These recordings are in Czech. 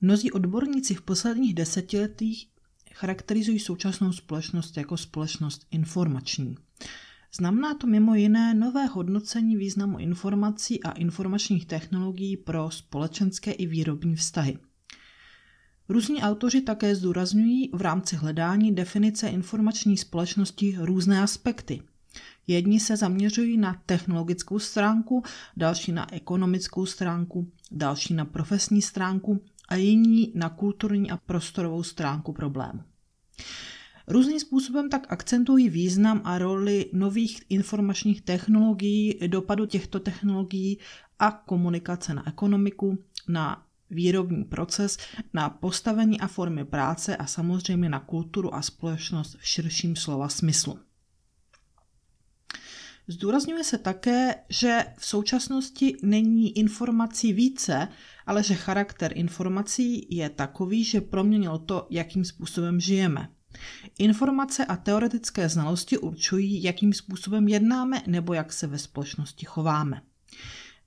Mnozí odborníci v posledních desetiletích charakterizují současnou společnost jako společnost informační. Znamená to mimo jiné nové hodnocení významu informací a informačních technologií pro společenské i výrobní vztahy. Různí autoři také zdůrazňují v rámci hledání definice informační společnosti různé aspekty. Jedni se zaměřují na technologickou stránku, další na ekonomickou stránku, další na profesní stránku a jiní na kulturní a prostorovou stránku problému. Různým způsobem tak akcentují význam a roli nových informačních technologií, dopadu těchto technologií a komunikace na ekonomiku, na výrobní proces, na postavení a formy práce a samozřejmě na kulturu a společnost v širším slova smyslu. Zdůrazňuje se také, že v současnosti není informací více, ale že charakter informací je takový, že proměnil to, jakým způsobem žijeme. Informace a teoretické znalosti určují, jakým způsobem jednáme nebo jak se ve společnosti chováme.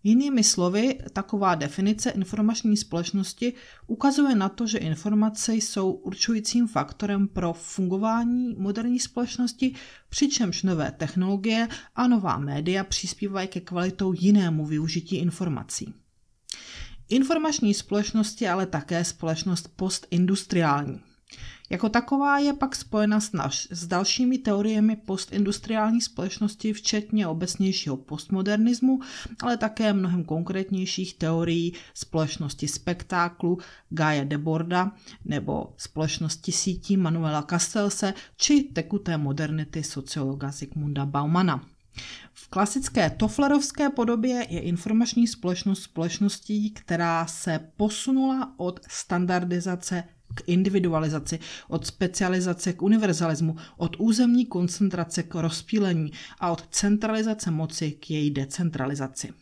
Jinými slovy, taková definice informační společnosti ukazuje na to, že informace jsou určujícím faktorem pro fungování moderní společnosti, přičemž nové technologie a nová média přispívají ke kvalitou jinému využití informací. Informační společnosti ale také společnost postindustriální. Jako taková je pak spojena s, naš, s dalšími teoriemi postindustriální společnosti, včetně obecnějšího postmodernismu, ale také mnohem konkrétnějších teorií společnosti spektáklu Gaia de Borda nebo společnosti sítí Manuela Castellse či tekuté modernity sociologa Zygmunda Baumana. V klasické Tofflerovské podobě je informační společnost společností, která se posunula od standardizace k individualizaci, od specializace k univerzalismu, od územní koncentrace k rozpílení a od centralizace moci k její decentralizaci.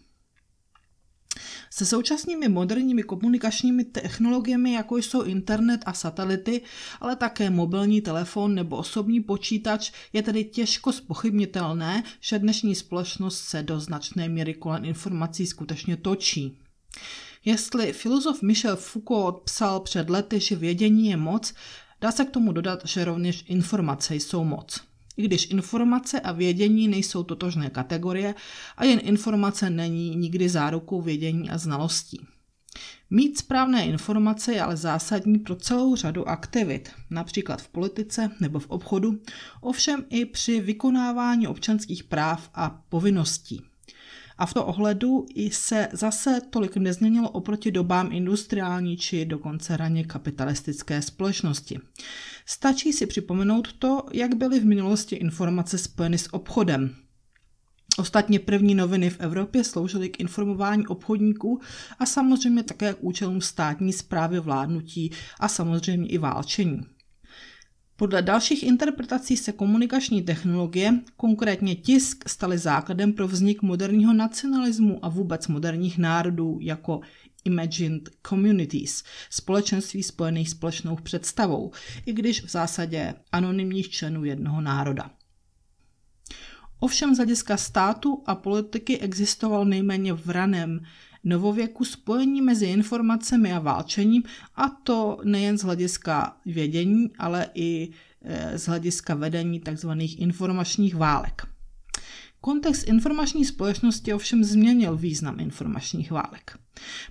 Se současnými moderními komunikačními technologiemi, jako jsou internet a satelity, ale také mobilní telefon nebo osobní počítač, je tedy těžko spochybnitelné, že dnešní společnost se do značné míry kolem informací skutečně točí. Jestli filozof Michel Foucault psal před lety, že vědění je moc, dá se k tomu dodat, že rovněž informace jsou moc. I když informace a vědění nejsou totožné kategorie a jen informace není nikdy zárukou vědění a znalostí. Mít správné informace je ale zásadní pro celou řadu aktivit, například v politice nebo v obchodu, ovšem i při vykonávání občanských práv a povinností. A v to ohledu i se zase tolik nezměnilo oproti dobám industriální či dokonce raně kapitalistické společnosti. Stačí si připomenout to, jak byly v minulosti informace spojeny s obchodem. Ostatně první noviny v Evropě sloužily k informování obchodníků a samozřejmě také k účelům státní zprávy vládnutí a samozřejmě i válčení. Podle dalších interpretací se komunikační technologie, konkrétně tisk, staly základem pro vznik moderního nacionalismu a vůbec moderních národů jako imagined communities, společenství spojených společnou představou, i když v zásadě anonymních členů jednoho národa. Ovšem z hlediska státu a politiky existoval nejméně v raném novověku spojení mezi informacemi a válčením, a to nejen z hlediska vědění, ale i e, z hlediska vedení tzv. informačních válek. Kontext informační společnosti ovšem změnil význam informačních válek.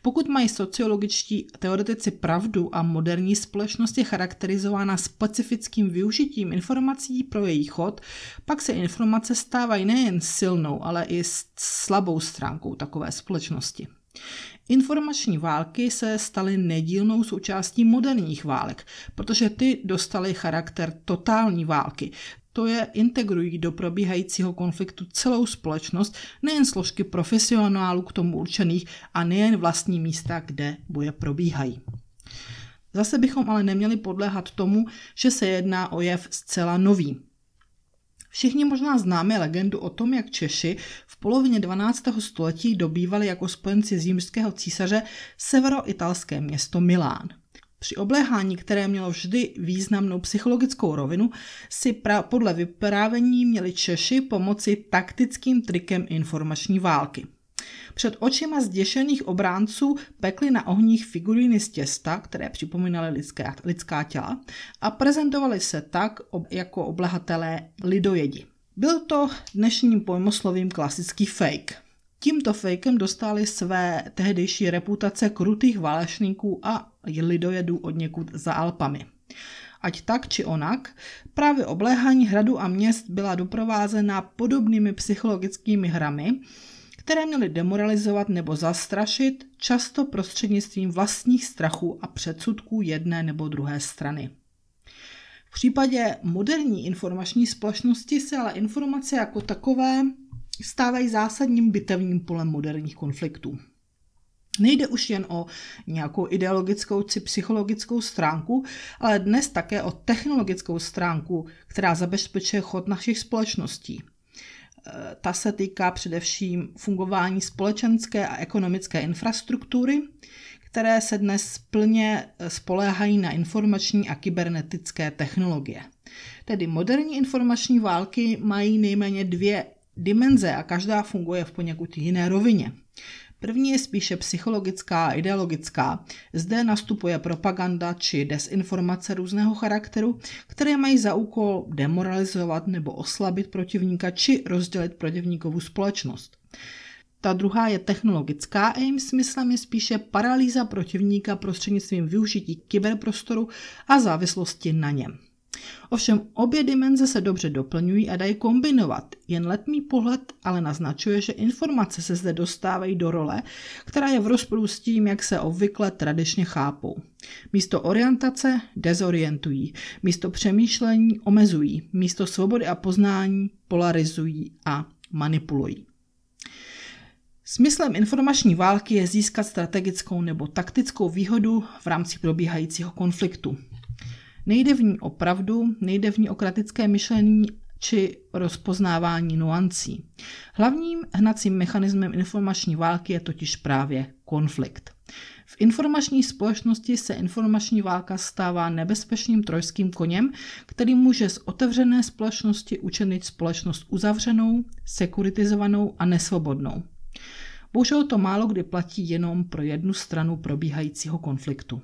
Pokud mají sociologičtí teoretici pravdu a moderní společnost je charakterizována specifickým využitím informací pro její chod, pak se informace stávají nejen silnou, ale i slabou stránkou takové společnosti. Informační války se staly nedílnou součástí moderních válek, protože ty dostaly charakter totální války. To je integrují do probíhajícího konfliktu celou společnost, nejen složky profesionálů k tomu určených a nejen vlastní místa, kde boje probíhají. Zase bychom ale neměli podléhat tomu, že se jedná o jev zcela nový. Všichni možná známe legendu o tom, jak Češi v polovině 12. století dobývali jako spojenci římského císaře severoitalské město Milán. Při obléhání, které mělo vždy významnou psychologickou rovinu, si pra- podle vyprávění měli Češi pomoci taktickým trikem informační války. Před očima zděšených obránců pekly na ohních figuríny z těsta, které připomínaly lidské, lidská těla, a prezentovaly se tak jako oblehatelé lidojedi. Byl to dnešním pojmoslovím klasický fake. Tímto fakem dostali své tehdejší reputace krutých válečníků a lidojedů od někud za Alpami. Ať tak či onak, právě obléhání hradu a měst byla doprovázena podobnými psychologickými hrami, které měly demoralizovat nebo zastrašit, často prostřednictvím vlastních strachů a předsudků jedné nebo druhé strany. V případě moderní informační společnosti se ale informace jako takové stávají zásadním bitevním polem moderních konfliktů. Nejde už jen o nějakou ideologickou či psychologickou stránku, ale dnes také o technologickou stránku, která zabezpečuje chod našich společností. E, ta se týká především fungování společenské a ekonomické infrastruktury, které se dnes plně spoléhají na informační a kybernetické technologie. Tedy moderní informační války mají nejméně dvě dimenze a každá funguje v poněkud jiné rovině. První je spíše psychologická a ideologická. Zde nastupuje propaganda či desinformace různého charakteru, které mají za úkol demoralizovat nebo oslabit protivníka či rozdělit protivníkovou společnost. Ta druhá je technologická a jejím smyslem je spíše paralýza protivníka prostřednictvím využití kyberprostoru a závislosti na něm. Ovšem obě dimenze se dobře doplňují a dají kombinovat. Jen letmý pohled ale naznačuje, že informace se zde dostávají do role, která je v rozporu s tím, jak se obvykle tradičně chápou. Místo orientace dezorientují, místo přemýšlení omezují, místo svobody a poznání polarizují a manipulují. Smyslem informační války je získat strategickou nebo taktickou výhodu v rámci probíhajícího konfliktu. Nejde v ní o pravdu, nejde v ní o kratické myšlení či rozpoznávání nuancí. Hlavním hnacím mechanismem informační války je totiž právě konflikt. V informační společnosti se informační válka stává nebezpečným trojským koněm, který může z otevřené společnosti učinit společnost uzavřenou, sekuritizovanou a nesvobodnou. Bohužel to málo kdy platí jenom pro jednu stranu probíhajícího konfliktu.